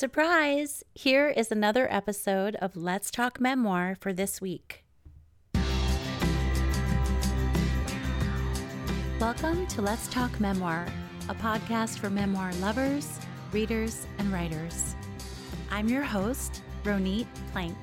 Surprise! Here is another episode of Let's Talk Memoir for this week. Welcome to Let's Talk Memoir, a podcast for memoir lovers, readers, and writers. I'm your host, Ronit Plank.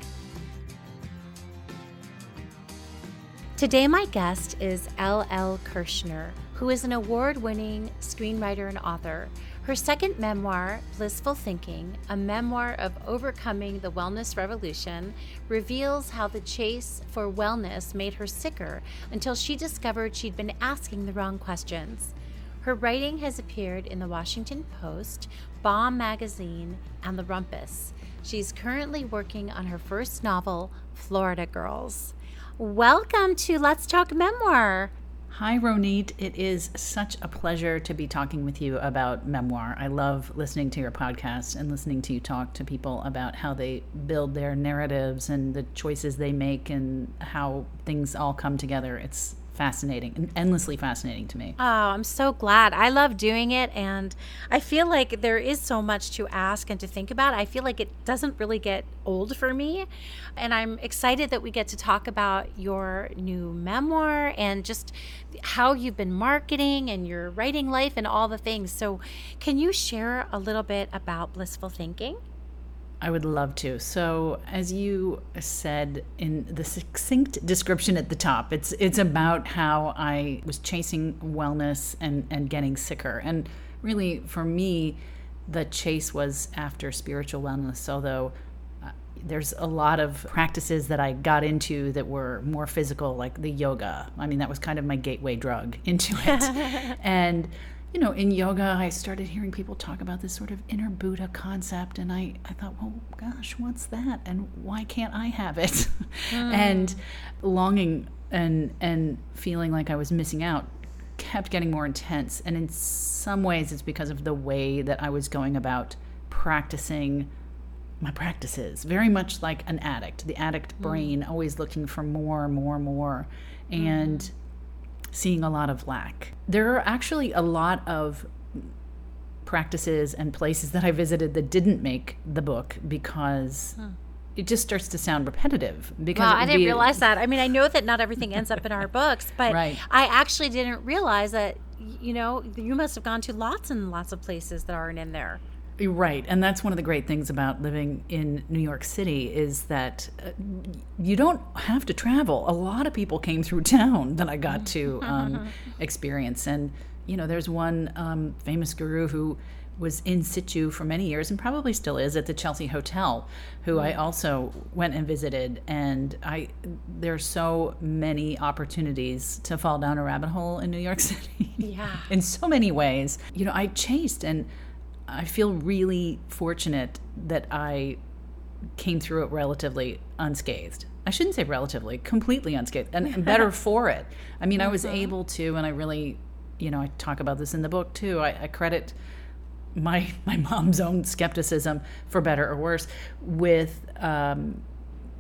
Today, my guest is L.L. Kirchner, who is an award winning screenwriter and author. Her second memoir, Blissful Thinking, a memoir of overcoming the wellness revolution, reveals how the chase for wellness made her sicker until she discovered she'd been asking the wrong questions. Her writing has appeared in the Washington Post, Bomb Magazine, and The Rumpus. She's currently working on her first novel, Florida Girls. Welcome to Let's Talk Memoir. Hi, Ronit. It is such a pleasure to be talking with you about memoir. I love listening to your podcast and listening to you talk to people about how they build their narratives and the choices they make and how things all come together. It's fascinating endlessly fascinating to me. Oh, I'm so glad. I love doing it. And I feel like there is so much to ask and to think about. I feel like it doesn't really get old for me. And I'm excited that we get to talk about your new memoir and just how you've been marketing and your writing life and all the things. So, can you share a little bit about Blissful Thinking? I would love to. So, as you said in the succinct description at the top, it's it's about how I was chasing wellness and and getting sicker. And really, for me, the chase was after spiritual wellness. Although uh, there's a lot of practices that I got into that were more physical, like the yoga. I mean, that was kind of my gateway drug into it, and you know, in yoga, I started hearing people talk about this sort of inner Buddha concept, and I, I thought, well, gosh, what's that, and why can't I have it? Mm. and longing and and feeling like I was missing out kept getting more intense, and in some ways, it's because of the way that I was going about practicing my practices. Very much like an addict, the addict mm. brain, always looking for more, more, more, and. Seeing a lot of lack. There are actually a lot of practices and places that I visited that didn't make the book because huh. it just starts to sound repetitive. Because wow, I didn't be, realize that. I mean, I know that not everything ends up in our books, but right. I actually didn't realize that. You know, you must have gone to lots and lots of places that aren't in there. Right, and that's one of the great things about living in New York City is that uh, you don't have to travel. A lot of people came through town that I got to um, experience, and you know, there's one um, famous guru who was in situ for many years and probably still is at the Chelsea Hotel, who I mm. also went and visited. And I there's so many opportunities to fall down a rabbit hole in New York City. Yeah. in so many ways. You know, I chased and I feel really fortunate that I came through it relatively unscathed. I shouldn't say relatively, completely unscathed, and, and better for it. I mean, I was mm-hmm. able to, and I really, you know, I talk about this in the book too. I, I credit my my mom's own skepticism, for better or worse, with um,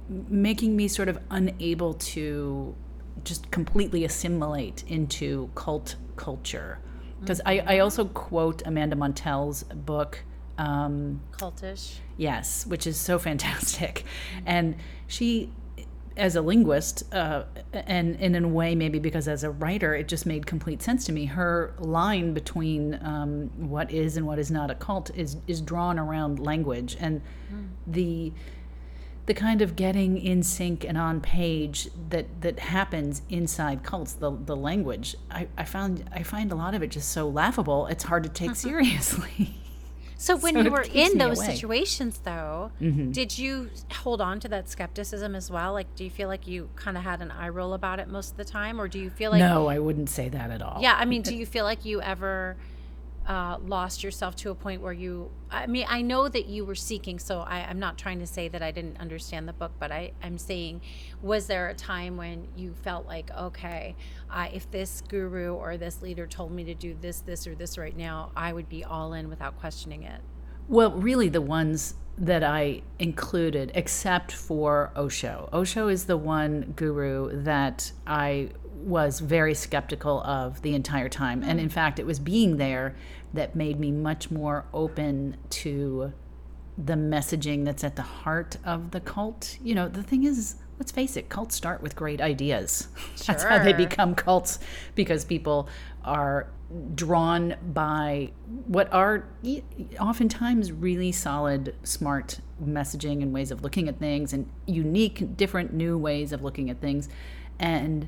making me sort of unable to just completely assimilate into cult culture because I, I also quote Amanda Montell's book um, cultish. Yes which is so fantastic. And she as a linguist uh, and, and in a way maybe because as a writer it just made complete sense to me. Her line between um, what is and what is not a cult is is drawn around language. And mm. the the kind of getting in sync and on page that that happens inside cults the the language I, I found I find a lot of it just so laughable it's hard to take seriously so when so you were in those away. situations though mm-hmm. did you hold on to that skepticism as well like do you feel like you kind of had an eye roll about it most of the time or do you feel like no I wouldn't say that at all yeah I mean do you feel like you ever uh, lost yourself to a point where you i mean i know that you were seeking so I, am not trying to say that i didn't understand the book but I, i'm saying was there a time when you felt like okay uh, if this guru or this leader told me to do this this or this right now i would be all in without questioning it well really the ones that i included except for osho osho is the one guru that i was very skeptical of the entire time. And in fact, it was being there that made me much more open to the messaging that's at the heart of the cult. You know, the thing is, let's face it, cults start with great ideas. That's how they become cults because people are drawn by what are oftentimes really solid, smart messaging and ways of looking at things and unique, different, new ways of looking at things. And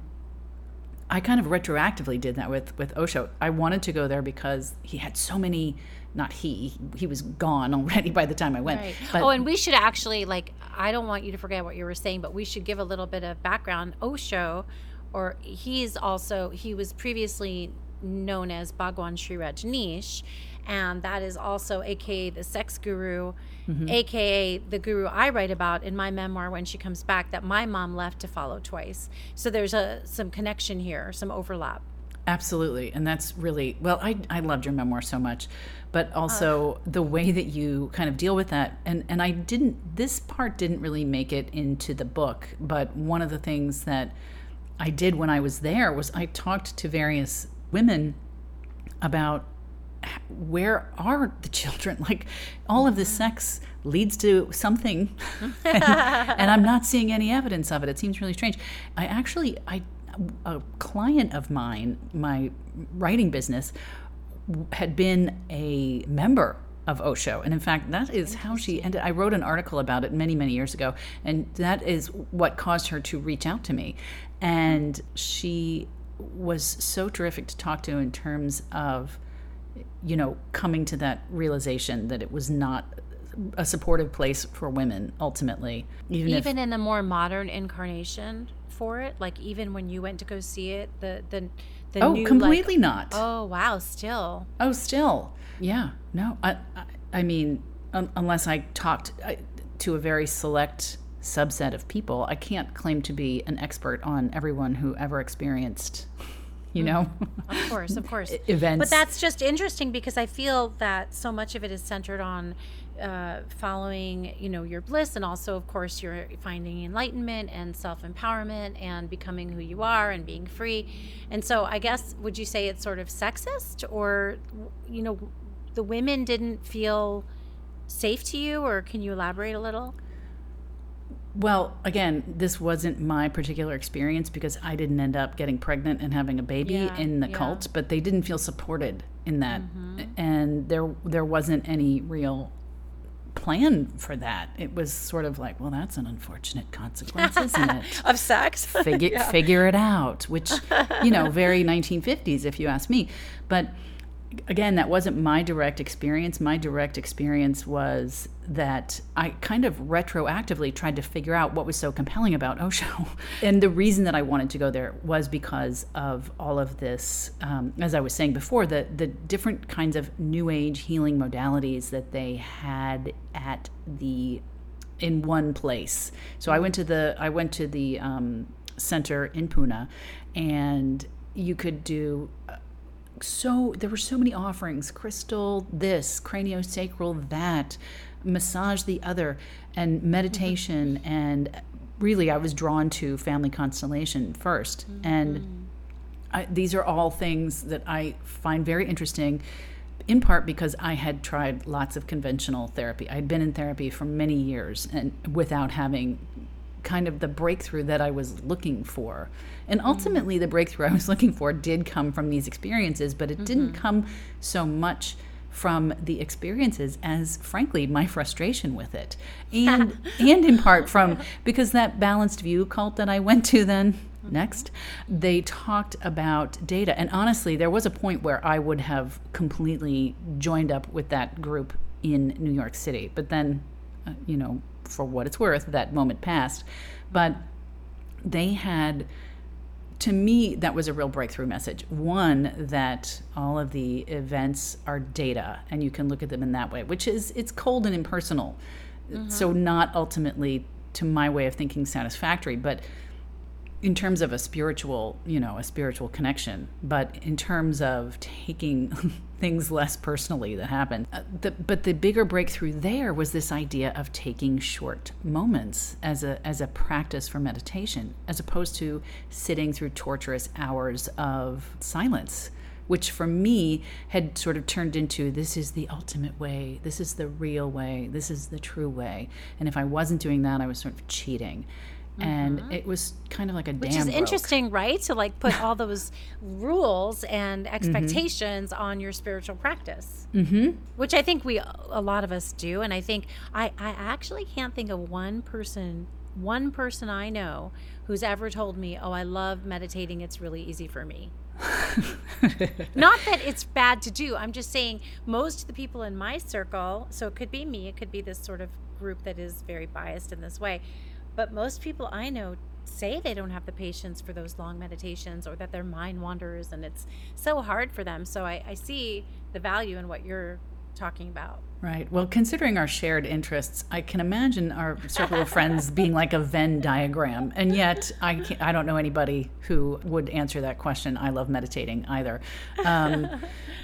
I kind of retroactively did that with with Osho. I wanted to go there because he had so many. Not he. He was gone already by the time I went. Right. But oh, and we should actually like I don't want you to forget what you were saying, but we should give a little bit of background. Osho, or he's also he was previously known as Bhagwan Shree Rajneesh, and that is also AKA the sex guru, mm-hmm. AKA the guru I write about in my memoir when she comes back that my mom left to follow twice. So there's a some connection here, some overlap. Absolutely. And that's really, well, I, I loved your memoir so much, but also the way that you kind of deal with that. And, and I didn't, this part didn't really make it into the book, but one of the things that I did when I was there was I talked to various women about where are the children like all of this sex leads to something and, and i'm not seeing any evidence of it it seems really strange i actually i a client of mine my writing business had been a member of Osho. And in fact, that is how she ended. I wrote an article about it many, many years ago. And that is what caused her to reach out to me. And she was so terrific to talk to in terms of, you know, coming to that realization that it was not a supportive place for women ultimately. Even, if even in the more modern incarnation for it like even when you went to go see it the the the Oh, new, like- completely not. oh wow still Oh, still, yeah, no. I, I, I mean, un, unless I talked to a very select subset of people, I can't claim to be an expert on everyone who ever experienced, you know, of course of course. Events. but that's just interesting because i feel that so much of it is centered on uh, following you know your bliss and also of course you're finding enlightenment and self-empowerment and becoming who you are and being free. And so i guess would you say it's sort of sexist or you know the women didn't feel safe to you or can you elaborate a little Well, again, this wasn't my particular experience because I didn't end up getting pregnant and having a baby Yeah, in the yeah. cult, but they didn't feel supported in that, mm-hmm. and there there wasn't any real plan for that. It was sort of like, well, that's an unfortunate consequence, isn't it? of sex figure figure it out which you know very 1950s if you ask me but again that wasn't my direct experience my direct experience was that i kind of retroactively tried to figure out what was so compelling about osho and the reason that i wanted to go there was because of all of this um, as i was saying before the, the different kinds of new age healing modalities that they had at the in one place. So I went to the I went to the um, center in Pune, and you could do so. There were so many offerings: crystal, this, craniosacral, that, massage, the other, and mm-hmm. meditation. And really, I was drawn to family constellation 1st mm-hmm. and. I, these are all things that I find very interesting, in part because I had tried lots of conventional therapy. I'd been in therapy for many years and without having kind of the breakthrough that I was looking for. And mm. ultimately, the breakthrough I was looking for did come from these experiences, but it didn't mm-hmm. come so much from the experiences as frankly my frustration with it. And and in part from because that balanced view cult that I went to then mm-hmm. next they talked about data. And honestly there was a point where I would have completely joined up with that group in New York City but then you know for what it's worth that moment passed. But they had to me that was a real breakthrough message. One that all of the events are data and you can look at them in that way which is it's cold and impersonal. Mm-hmm. So not ultimately to my way of thinking satisfactory but in terms of a spiritual you know a spiritual connection but in terms of taking things less personally that happened uh, the, but the bigger breakthrough there was this idea of taking short moments as a as a practice for meditation as opposed to sitting through torturous hours of silence which for me had sort of turned into this is the ultimate way, this is the real way, this is the true way. And if I wasn't doing that, I was sort of cheating. And Mm-hmm. it was kind of like a Which is broke. interesting, right? To like put all those rules and Mm-hmm. expectations on your spiritual practice. Mm-hmm. Which I think we, a lot of us do. And I think I, I actually can't think of one person, one person I know who's ever told me, oh, I love meditating. It's really easy for me. Not that it's bad to do. I'm just saying most of the people in my circle, so it could be me, it could be this sort of group that is very biased in this way, but most people I know say they don't have the patience for those long meditations or that their mind wanders and it's so hard for them. So I, I see the value in what you're talking about. Right. Well, considering our shared interests, I can imagine our circle of friends being like a Venn diagram. And yet, I, can't, I don't know anybody who would answer that question. I love meditating either. Um,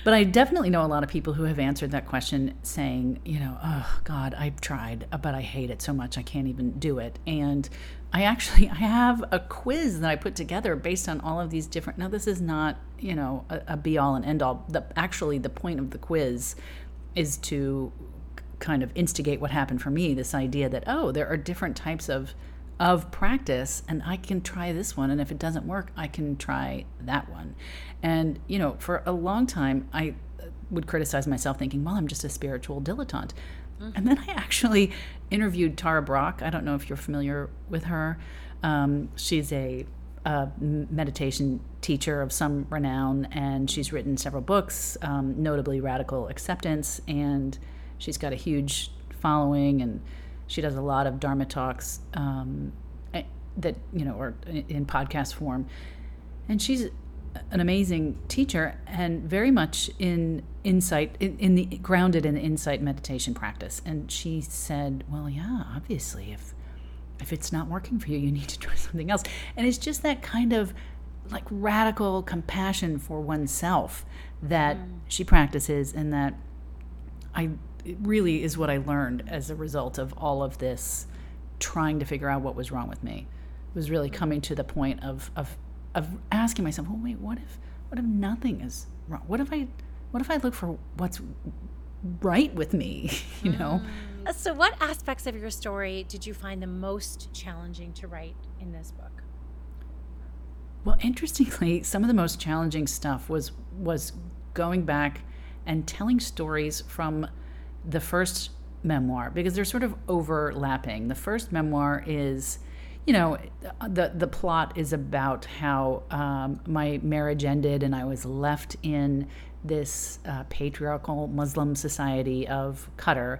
but I definitely know a lot of people who have answered that question saying, you know, oh, God, I've tried, but I hate it so much I can't even do it. And I actually I have a quiz that I put together based on all of these different. Now, this is not, you know, a, a be all and end all. The, actually, the point of the quiz is to kind of instigate what happened for me this idea that oh there are different types of of practice and I can try this one and if it doesn't work I can try that one. And you know for a long time I would criticize myself thinking well I'm just a spiritual dilettante. And then I actually interviewed Tara Brach. I don't know if you're familiar with her. Um, she's a a meditation teacher of some renown, and she's written several books, um, notably Radical Acceptance, and she's got a huge following, and she does a lot of Dharma talks um, that you know are in in podcast form, and she's an amazing teacher and very much in insight in, in the grounded in insight meditation practice. And she said well yeah obviously if if it's not working for you, you need to try something else. And it's just that kind of like radical compassion for oneself that mm. she practices and that I it really is what I learned as a result of all of this trying to figure out what was wrong with me. It was really mm. coming to the point of of of asking myself, well wait, what if what if nothing is wrong? What if I what if I look for what's right with me, you know? Uh, So, what aspects of your story did you find the most challenging to write in this book? Well, interestingly, some of the most challenging stuff was was going back and telling stories from the first memoir because they're sort of overlapping. The first memoir is, you know, the the plot is about how um, my marriage ended and I was left in this uh, patriarchal Muslim society of Qatar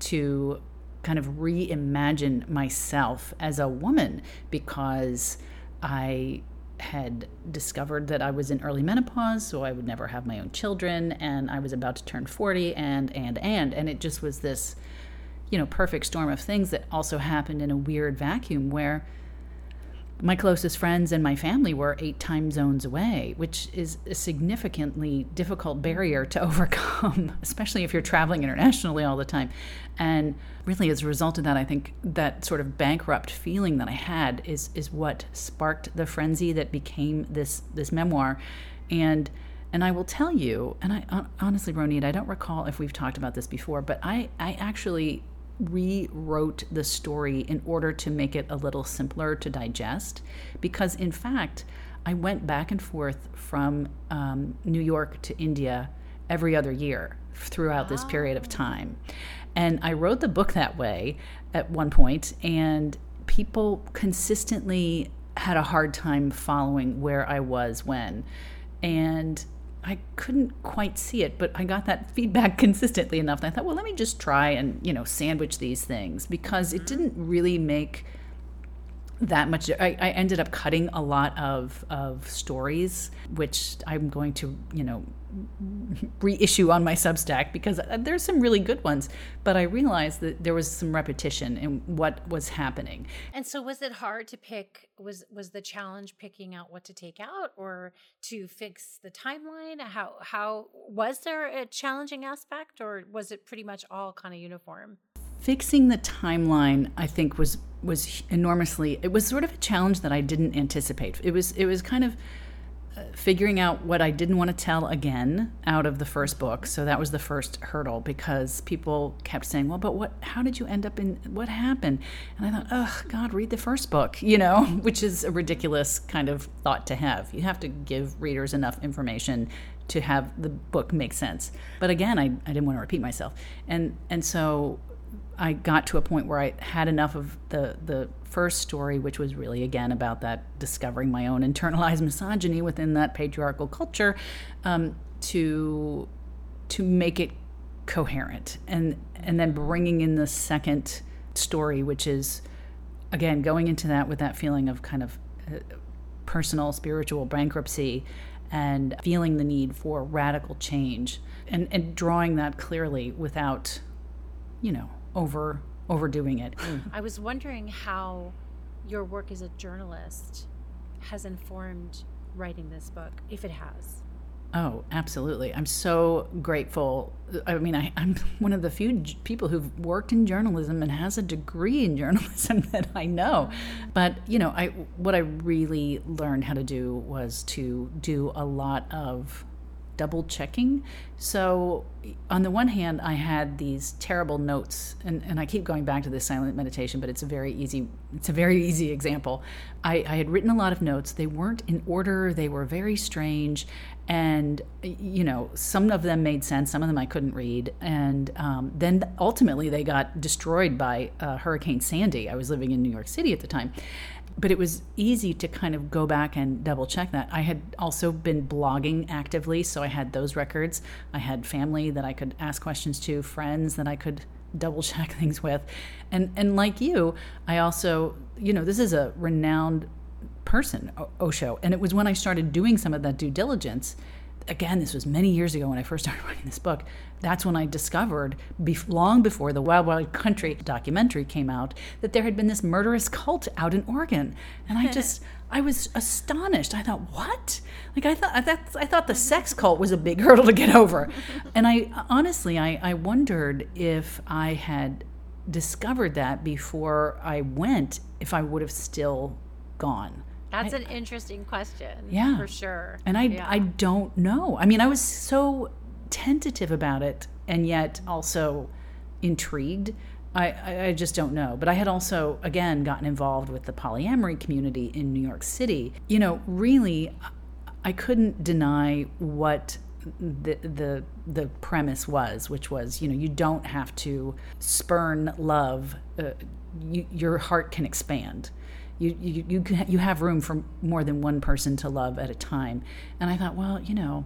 to kind of reimagine myself as a woman because I had discovered that I was in early menopause, so I would never have my own children, and I was about to turn 40, and, and, and. And it just was this, you know, perfect storm of things that also happened in a weird vacuum where my closest friends and my family were eight time zones away, which is a significantly difficult barrier to overcome, especially if you're traveling internationally all the time. And really, as a result of that, I think that sort of bankrupt feeling that I had is is what sparked the frenzy that became this this memoir. And and I will tell you, and I honestly, Ronit, I don't recall if we've talked about this before, but I I actually rewrote the story in order to make it a little simpler to digest. Because in fact i went back and forth from um, new york to india every other year throughout this period of time. And i wrote the book that way at one point and people consistently had a hard time following where i was when. And I couldn't quite see it, but I got that feedback consistently enough that I thought, well, let me just try and, you know, sandwich these things because it mm-hmm. didn't really make that much. I, I ended up cutting a lot of, of stories, which I'm going to, you know, reissue on my Substack because uh, there's some really good ones. But I realized that there was some repetition in what was happening. And so, was it hard to pick? Was was the challenge picking out what to take out, or to fix the timeline? How how was there a challenging aspect, or was it pretty much all kind of uniform? fixing the timeline i think was was enormously it was sort of a challenge that i didn't anticipate it was it was kind of figuring out what I didn't want to tell again out of the first book. So that was the first hurdle because people kept saying, "Well, but what? How did you end up in? What happened?" And I thought, "Oh God, read the first book," you know, which is a ridiculous kind of thought to have. You have to give readers enough information to have the book make sense. But again, I, I didn't want to repeat myself, and and so I got to a point where I had enough of the the first story, which was really again about that discovering my own internalized misogyny within that patriarchal culture, um, to to make it coherent, and and then bringing in the second story, which is again going into that with that feeling of kind of uh, personal spiritual bankruptcy and feeling the need for radical change and, and drawing that clearly without you know over overdoing it. Mm. I was wondering how your work as a journalist has informed writing this book, if it has. Oh, absolutely. I'm so grateful. I mean, I, am one of the few j- people who've worked in journalism and has a degree in journalism that I know. Mm. But, you know, I what I really learned how to do was to do a lot of double checking. So, on the one hand, I had these terrible notes, and, and I keep going back to this silent meditation, but it's a very easy it's a very easy example. I, I had written a lot of notes. They weren't in order. They were very strange, and you know, some of them made sense. Some of them I couldn't read, and um, then ultimately they got destroyed by uh, Hurricane Sandy. I was living in New York City at the time, but it was easy to kind of go back and double check that. I had also been blogging actively, so I had those records. I had family that I could ask questions to, friends that I could double check things with. And and like you, I also, you know, this is a renowned person, Osho, and it was when I started doing some of that due diligence again, this was many years ago when I first started writing this book. That's when I discovered, long before the Wild Wild Country documentary came out, that there had been this murderous cult out in Oregon, and I just, I was astonished. I thought, what? Like I thought, I thought, I thought the sex cult was a big hurdle to get over, and I honestly, I, I wondered if I had discovered that before I went, if I would have still gone. That's I, an interesting question. Yeah. For sure. And I, yeah. I don't know. I mean, I was so tentative about it and yet also intrigued. I, I just don't know. But I had also, again, gotten involved with the polyamory community in New York City. You know, really, I couldn't deny what the the the premise was, which was you know you don't have to spurn love. Uh, you, your heart can expand you you you, you have room for more than one person to love at a time. And I thought, well, you know,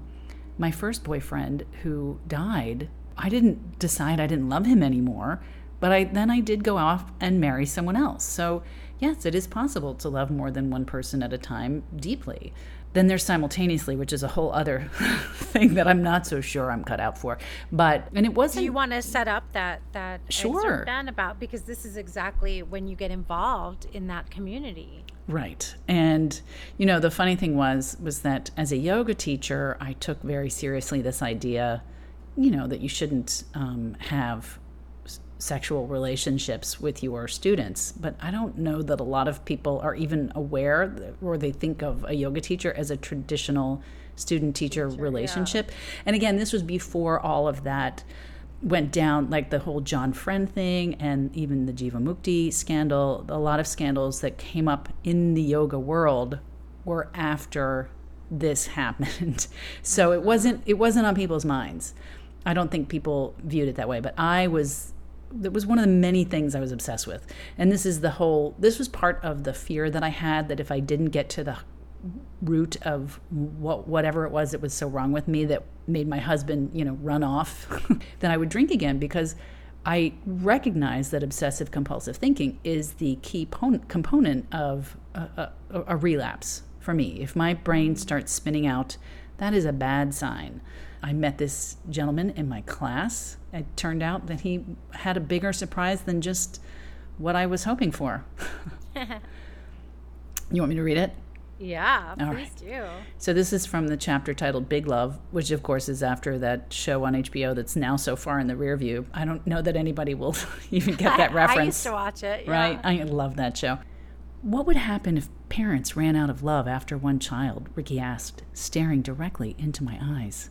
my first boyfriend who died, I didn't decide I didn't love him anymore, but I then I did go off and marry someone else. So, yes, it is possible to love more than one person at a time deeply. Then there's simultaneously, which is a whole other thing that I'm not so sure I'm cut out for. But and it wasn't. Do you want to set up that that sure then about because this is exactly when you get involved in that community. Right. And you know, the funny thing was was that as a yoga teacher, I took very seriously this idea, you know, that you shouldn't um, have sexual relationships with your students. But I don't know that a lot of people are even aware or they think of a yoga teacher as a traditional student teacher relationship. Yeah. And again, this was before all of that went down, like the whole John Friend thing and even the Jivamukti scandal. A lot of scandals that came up in the yoga world were after this happened. so it wasn't it wasn't on people's minds. I don't think people viewed it that way, but I was that was one of the many things I was obsessed with. And this is the whole this was part of the fear that I had that if I didn't get to the root of what whatever it was that was so wrong with me that made my husband, you know, run off, then I would drink again because I recognize that obsessive compulsive thinking is the key component of a, a, a relapse for me. If my brain starts spinning out, that is a bad sign. I met this gentleman in my class. It turned out that he had a bigger surprise than just what I was hoping for. you want me to read it? Yeah, All please right. do. So this is from the chapter titled Big Love, which of course is after that show on HBO that's now so far in the rear view. I don't know that anybody will even get that reference. I used to watch it. Yeah. Right? I love that show. What would happen if parents ran out of love after one child? Ricky asked, staring directly into my eyes.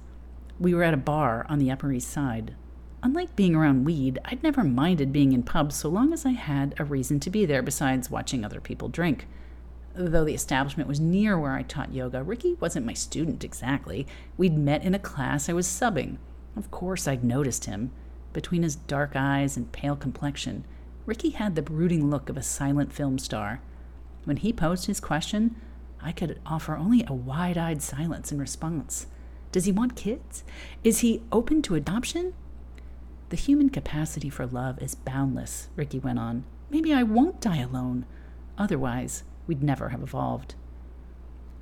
We were at a bar on the Upper East Side. Unlike being around weed, I'd never minded being in pubs so long as I had a reason to be there besides watching other people drink. Though the establishment was near where I taught yoga, Ricky wasn't my student exactly. We'd met in a class I was subbing. Of course, I'd noticed him. Between his dark eyes and pale complexion, Ricky had the brooding look of a silent film star. When he posed his question, I could offer only a wide eyed silence in response. Does he want kids? Is he open to adoption? The human capacity for love is boundless, Ricky went on. Maybe I won't die alone. Otherwise, we'd never have evolved.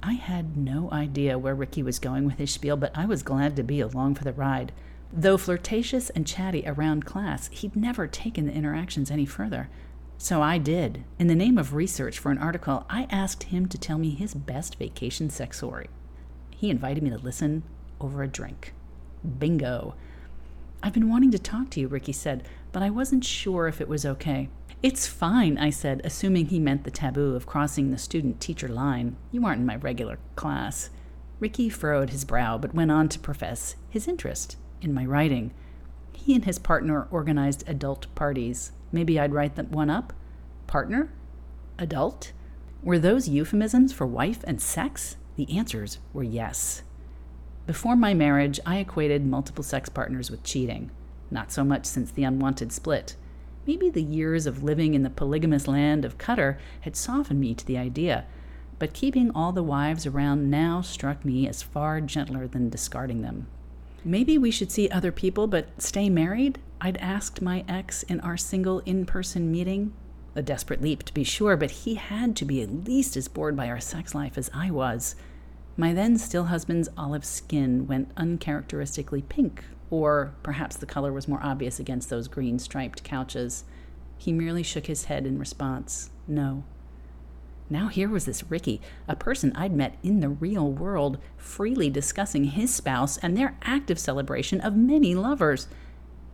I had no idea where Ricky was going with his spiel, but I was glad to be along for the ride. Though flirtatious and chatty around class, he'd never taken the interactions any further. So I did. In the name of research for an article, I asked him to tell me his best vacation sex story. He invited me to listen over a drink. Bingo. I've been wanting to talk to you, Ricky said, but I wasn't sure if it was okay. It's fine, I said, assuming he meant the taboo of crossing the student teacher line. You aren't in my regular class. Ricky furrowed his brow, but went on to profess his interest in my writing. He and his partner organized adult parties. Maybe I'd write one up? Partner? Adult? Were those euphemisms for wife and sex? The answers were yes. Before my marriage, I equated multiple sex partners with cheating. Not so much since the unwanted split. Maybe the years of living in the polygamous land of Qatar had softened me to the idea, but keeping all the wives around now struck me as far gentler than discarding them. Maybe we should see other people but stay married? I'd asked my ex in our single in person meeting. A desperate leap, to be sure, but he had to be at least as bored by our sex life as I was. My then still husband's olive skin went uncharacteristically pink, or perhaps the color was more obvious against those green striped couches. He merely shook his head in response no. Now here was this Ricky, a person I'd met in the real world, freely discussing his spouse and their active celebration of many lovers.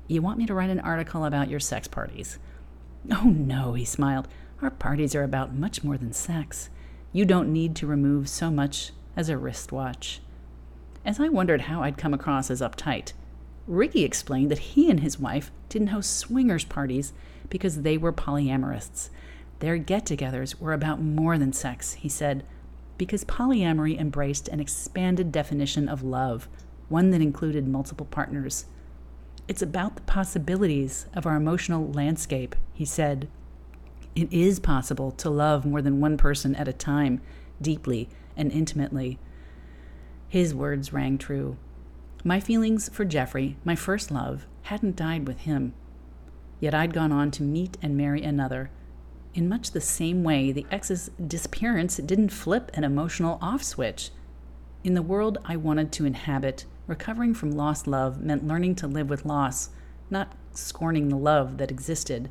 You want me to write an article about your sex parties? Oh, no, he smiled. Our parties are about much more than sex. You don't need to remove so much as a wristwatch. As I wondered how I'd come across as uptight, Ricky explained that he and his wife didn't host swingers parties because they were polyamorists. Their get togethers were about more than sex, he said, because polyamory embraced an expanded definition of love, one that included multiple partners. It's about the possibilities of our emotional landscape, he said. It is possible to love more than one person at a time, deeply and intimately. His words rang true. My feelings for Jeffrey, my first love, hadn't died with him. Yet I'd gone on to meet and marry another in much the same way, the ex's disappearance didn't flip an emotional off switch. In the world I wanted to inhabit, recovering from lost love meant learning to live with loss, not scorning the love that existed.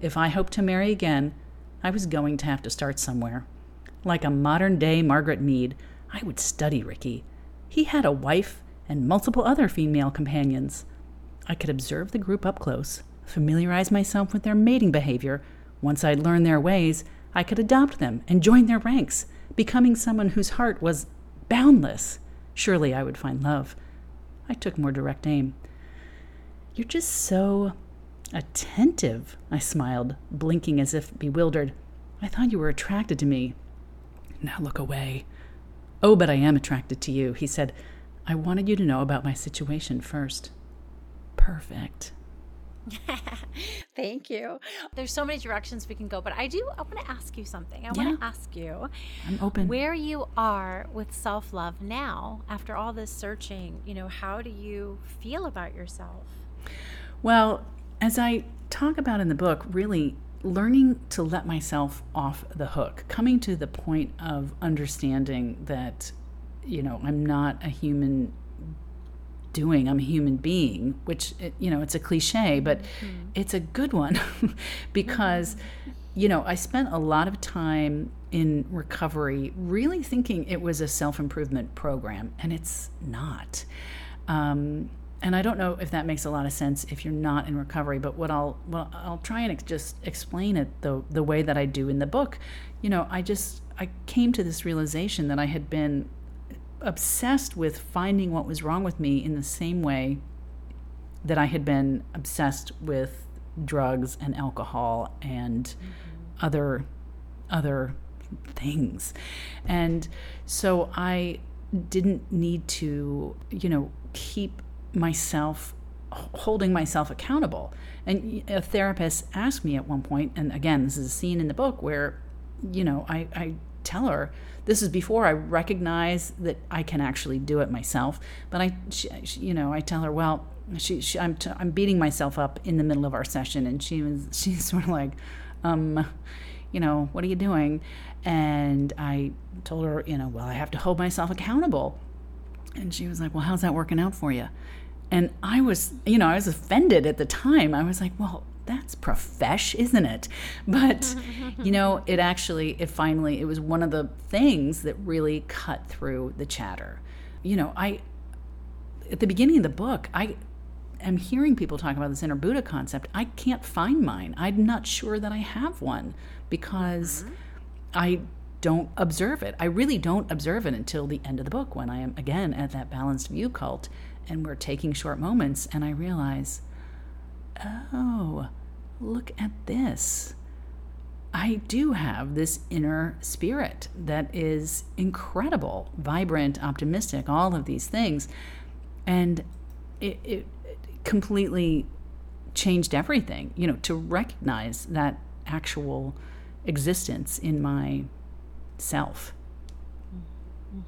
If I hoped to marry again, I was going to have to start somewhere. Like a modern day Margaret Mead, I would study Ricky. He had a wife and multiple other female companions. I could observe the group up close, familiarize myself with their mating behavior, once I'd learned their ways, I could adopt them and join their ranks, becoming someone whose heart was boundless. Surely I would find love. I took more direct aim. You're just so attentive, I smiled, blinking as if bewildered. I thought you were attracted to me. Now look away. Oh, but I am attracted to you, he said. I wanted you to know about my situation first. Perfect. Thank you. There's so many directions we can go, but I do I want to ask you something. I yeah. want to ask you I'm open. Where you are with self-love now after all this searching, you know, how do you feel about yourself? Well, as I talk about in the book, really learning to let myself off the hook, coming to the point of understanding that you know, I'm not a human doing. I'm a human being, which, you know, it's a cliche, but mm-hmm. it's a good one because, mm-hmm. you know, I spent a lot of time in recovery really thinking it was a self improvement program, and it's not. Um, and I don't know if that makes a lot of sense if you're not in recovery, but what I'll well I'll try and ex- just explain it the the way that I do in the book. You know, I just I came to this realization that I had been obsessed with finding what was wrong with me in the same way that I had been obsessed with drugs and alcohol and mm-hmm. other other things. And so I didn't need to, you know, keep myself holding myself accountable. And a therapist asked me at one point, and again, this is a scene in the book where, you know, I, I tell her, this is before I recognize that I can actually do it myself. But I, she, you know, I tell her, well, she, she I'm, t- I'm beating myself up in the middle of our session, and she was, she's sort of like, um, you know, what are you doing? And I told her, you know, well, I have to hold myself accountable. And she was like, well, how's that working out for you? And I was, you know, I was offended at the time. I was like, well, that's profesh, isn't it? But, you know, it actually, it finally, it was one of the things that really cut through the chatter. You know, I, at the beginning of the book, I am hearing people talk about this inner Buddha concept. I can't find mine. I'm not sure that I have one because mm-hmm. I don't observe it. I really don't observe it until the end of the book when I am again at that balanced view cult and we're taking short moments and I realize, oh, look at this. I do have this inner spirit that is incredible, vibrant, optimistic, all of these things. And it, it, it completely changed everything, you know, to recognize that actual existence in my self. Mm-hmm.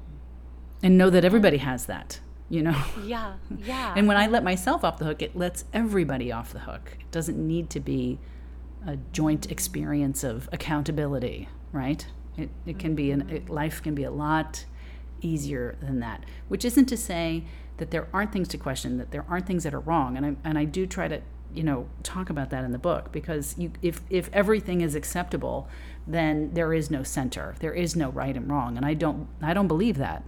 And know that everybody has that, you know? Yeah, yeah. and when I let myself off the hook, it lets everybody off the hook. It doesn't need to be a joint experience of accountability, right? It, it can be, an, mm-hmm. it, life can be a lot easier than that, which isn't to say that there aren't things to question, that there aren't things that are wrong. And I, and I do try to you know talk about that in the book because you, if if everything is acceptable then there is no center there is no right and wrong and i don't i don't believe that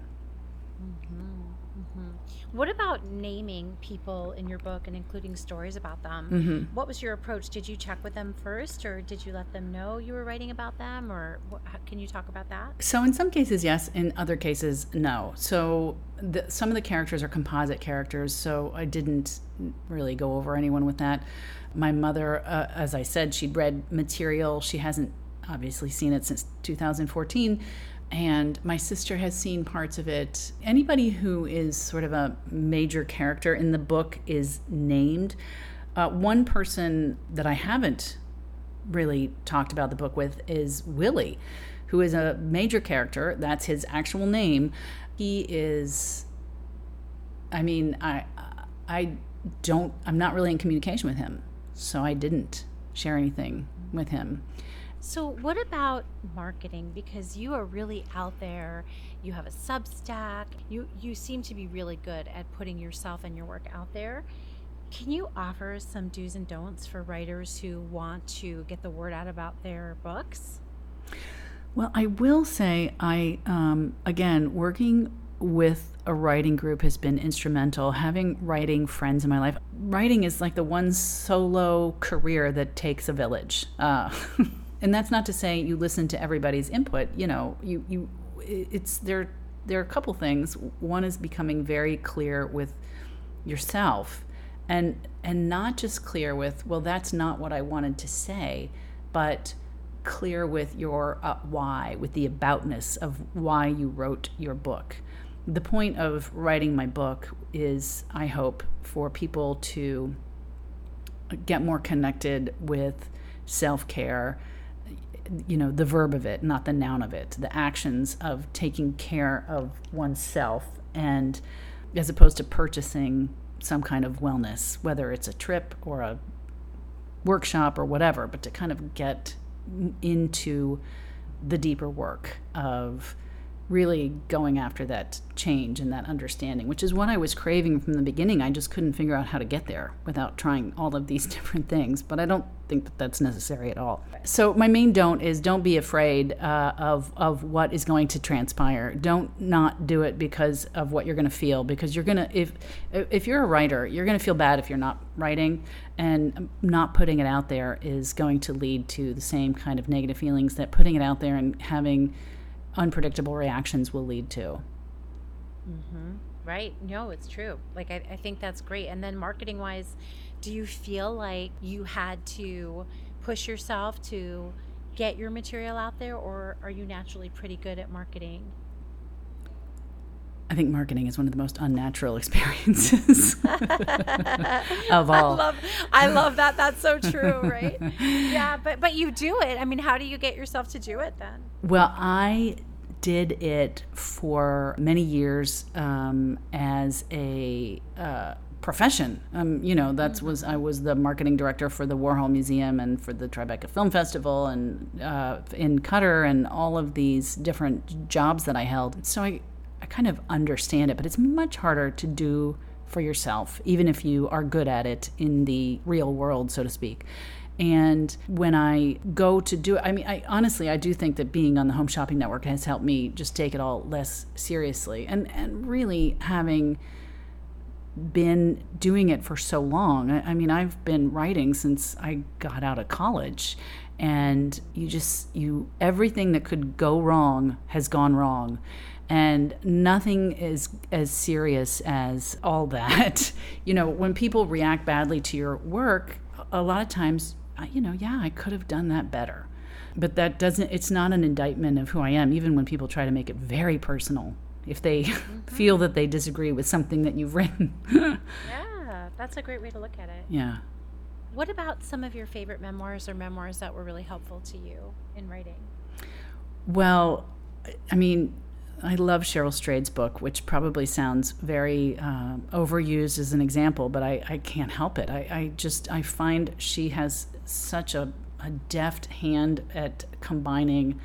what about naming people in your book and including stories about them? Mm-hmm. What was your approach? Did you check with them first, or did you let them know you were writing about them, or what, can you talk about that? So, in some cases, yes. In other cases, no. So, the, some of the characters are composite characters, so I didn't really go over anyone with that. My mother, uh, as I said, she'd read material. She hasn't obviously seen it since 2014 and my sister has seen parts of it. Anybody who is sort of a major character in the book is named. Uh, one person that I haven't really talked about the book with is Willie, who is a major character. That's his actual name. He is, I mean, I, I don't, I'm not really in communication with him, so I didn't share anything with him. So, what about marketing? Because you are really out there. You have a Substack. You you seem to be really good at putting yourself and your work out there. Can you offer some do's and don'ts for writers who want to get the word out about their books? Well, I will say, I um, again working with a writing group has been instrumental. Having writing friends in my life, writing is like the one solo career that takes a village. Uh, and that's not to say you listen to everybody's input you know you you it's there there are a couple things. One is becoming very clear with yourself and and not just clear with well that's not what i wanted to say but clear with your uh, why with the aboutness of why you wrote your book. The point of writing my book is i hope for people to get more connected with self-care you know the verb of it not the noun of it the actions of taking care of oneself and as opposed to purchasing some kind of wellness whether it's a trip or a workshop or whatever but to kind of get into the deeper work of really going after that change and that understanding, which is what I was craving from the beginning. I just couldn't figure out how to get there without trying all of these different things. But I don't think that that's necessary at all. So my main don't is don't be afraid uh, of of what is going to transpire. Don't not do it because of what you're going to feel because you're going to if if you're a writer, you're going to feel bad if you're not writing and not putting it out there is going to lead to the same kind of negative feelings that putting it out there and having unpredictable reactions will lead to. Mm-hmm. Right. No, it's true. Like, I, I think that's great. And then marketing wise, do you feel like you had to push yourself to get your material out there, or are you naturally pretty good at marketing? I think marketing is one of the most unnatural experiences of all. I love, I love that. That's so true, right? yeah, but but you do it. I mean, how do you get yourself to do it then? Well, I did it for many years um, as a uh, profession. Um, you know, that was I was the marketing director for the Warhol Museum and for the Tribeca Film Festival and uh, in Qatar and all of these different jobs that I held. So I, I kind of understand it, but it's much harder to do for yourself, even if you are good at it in the real world, so to speak. And when I go to do it, I mean, I honestly, I do think that being on the Home Shopping Network has helped me just take it all less seriously. And, and really having been doing it for so long, I, mean, I've been writing since I got out of college. And you just, you, everything that could go wrong has gone wrong and nothing is as serious as all that. You know, when people react badly to your work, a lot of times you know, yeah, I could have done that better. But that doesn't, it's not an indictment of who I am, even when people try to make it very personal. If they mm-hmm. feel that they disagree with something that you've written. yeah, that's a great way to look at it. Yeah. What about some of your favorite memoirs or memoirs that were really helpful to you in writing? Well, I mean, I love Cheryl Strayed's book, which probably sounds very uh, overused as an example, but I, I can't help it. I, I, just I find she has such a, a deft hand at combining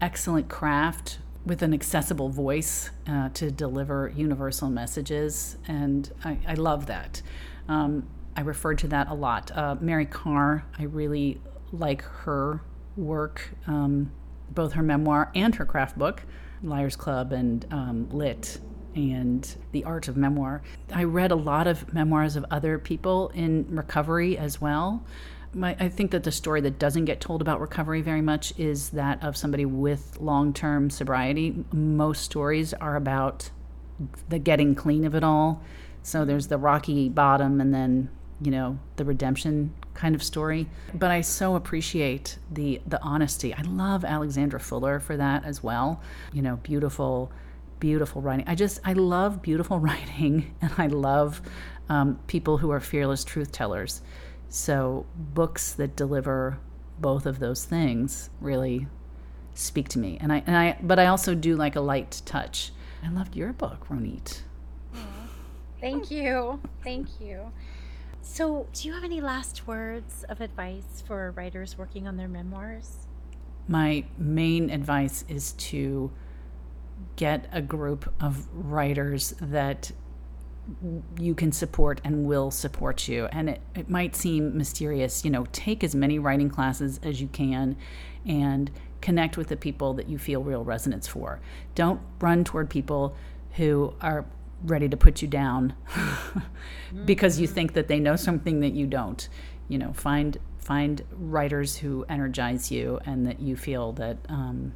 excellent craft with an accessible voice uh, to deliver universal messages, and I, I love that. Um, I refer to that a lot. Uh, Mary Karr, I really like her work, um, both her memoir and her craft book. Liars Club and um, Lit and The Art of Memoir. I read a lot of memoirs of other people in recovery as well. My, I think that the story that doesn't get told about recovery very much is that of somebody with long term sobriety. Most stories are about the getting clean of it all. So there's the rocky bottom and then, you know, the redemption kind of story. But I so appreciate the the honesty. I love Alexandra Fuller for that as well. You know, beautiful, beautiful writing. I just I love beautiful writing, and I love um, people who are fearless truth tellers. So books that deliver both of those things really speak to me. And I and I but I also do like a light touch. I loved your book, Ronit. Thank you. Thank you. So, do you have any last words of advice for writers working on their memoirs? My main advice is to get a group of writers that you can support and will support you. And it, it might seem mysterious, you know, take as many writing classes as you can and connect with the people that you feel real resonance for. Don't run toward people who are ready to put you down because you think that they know something that you don't. You know, find find writers who energize you and that you feel that um,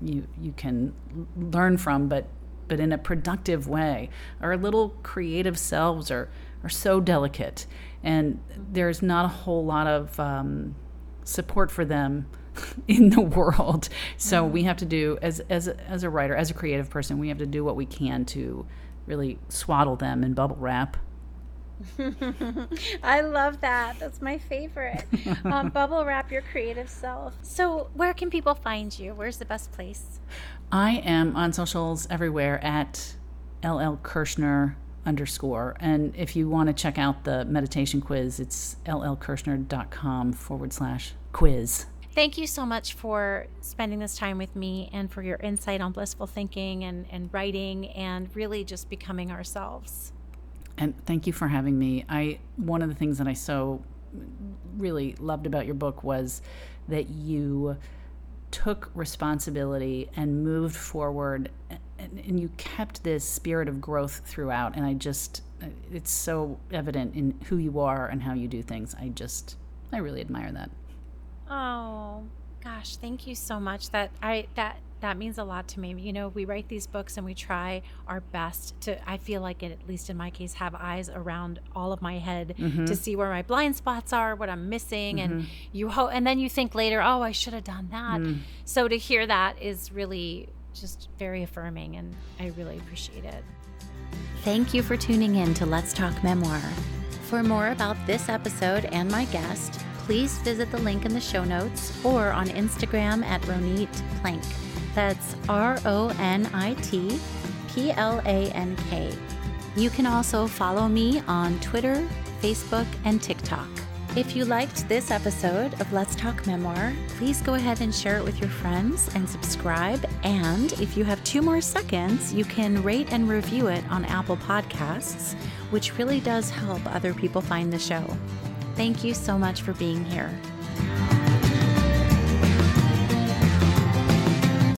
you you can learn from, but but in a productive way. Our little creative selves are are so delicate, and there's not a whole lot of um, support for them in the world. So we have to do as as a, as a writer, as a creative person, we have to do what we can to really swaddle them in bubble wrap. I love that. That's my favorite. Um, bubble wrap your creative self. So, where can people find you? Where's the best place? I am on socials everywhere at LL Kirchner underscore. And if you want to check out the meditation quiz, it's llkirchner.com forward slash quiz. Thank you so much for spending this time with me and for your insight on blissful thinking and, and writing and really just becoming ourselves. And thank you for having me. I one of the things that I so really loved about your book was that you took responsibility and moved forward and, and, you kept this spirit of growth throughout. And i just it's so evident in who you are and how you do things. I just i really admire that. Oh gosh. Thank you so much. That i that that means a lot to me. You know, we write these books and we try our best to, I feel like, it, at least in my case, have eyes around all of my head mm-hmm. to see where my blind spots are, what I'm missing. Mm-hmm. And you hope, and then you think later, oh, I should have done that. Mm. So to hear that is really just very affirming and I really appreciate it. Thank you for tuning in to Let's Talk Memoir. For more about this episode and my guest, please visit the link in the show notes or on Instagram at Ronit Plank. That's R O N I T P L A N K. You can also follow me on Twitter, Facebook, and TikTok. If you liked this episode of Let's Talk Memoir, please go ahead and share it with your friends and subscribe. And if you have two more seconds, you can rate and review it on Apple Podcasts, which really does help other people find the show. Thank you so much for being here.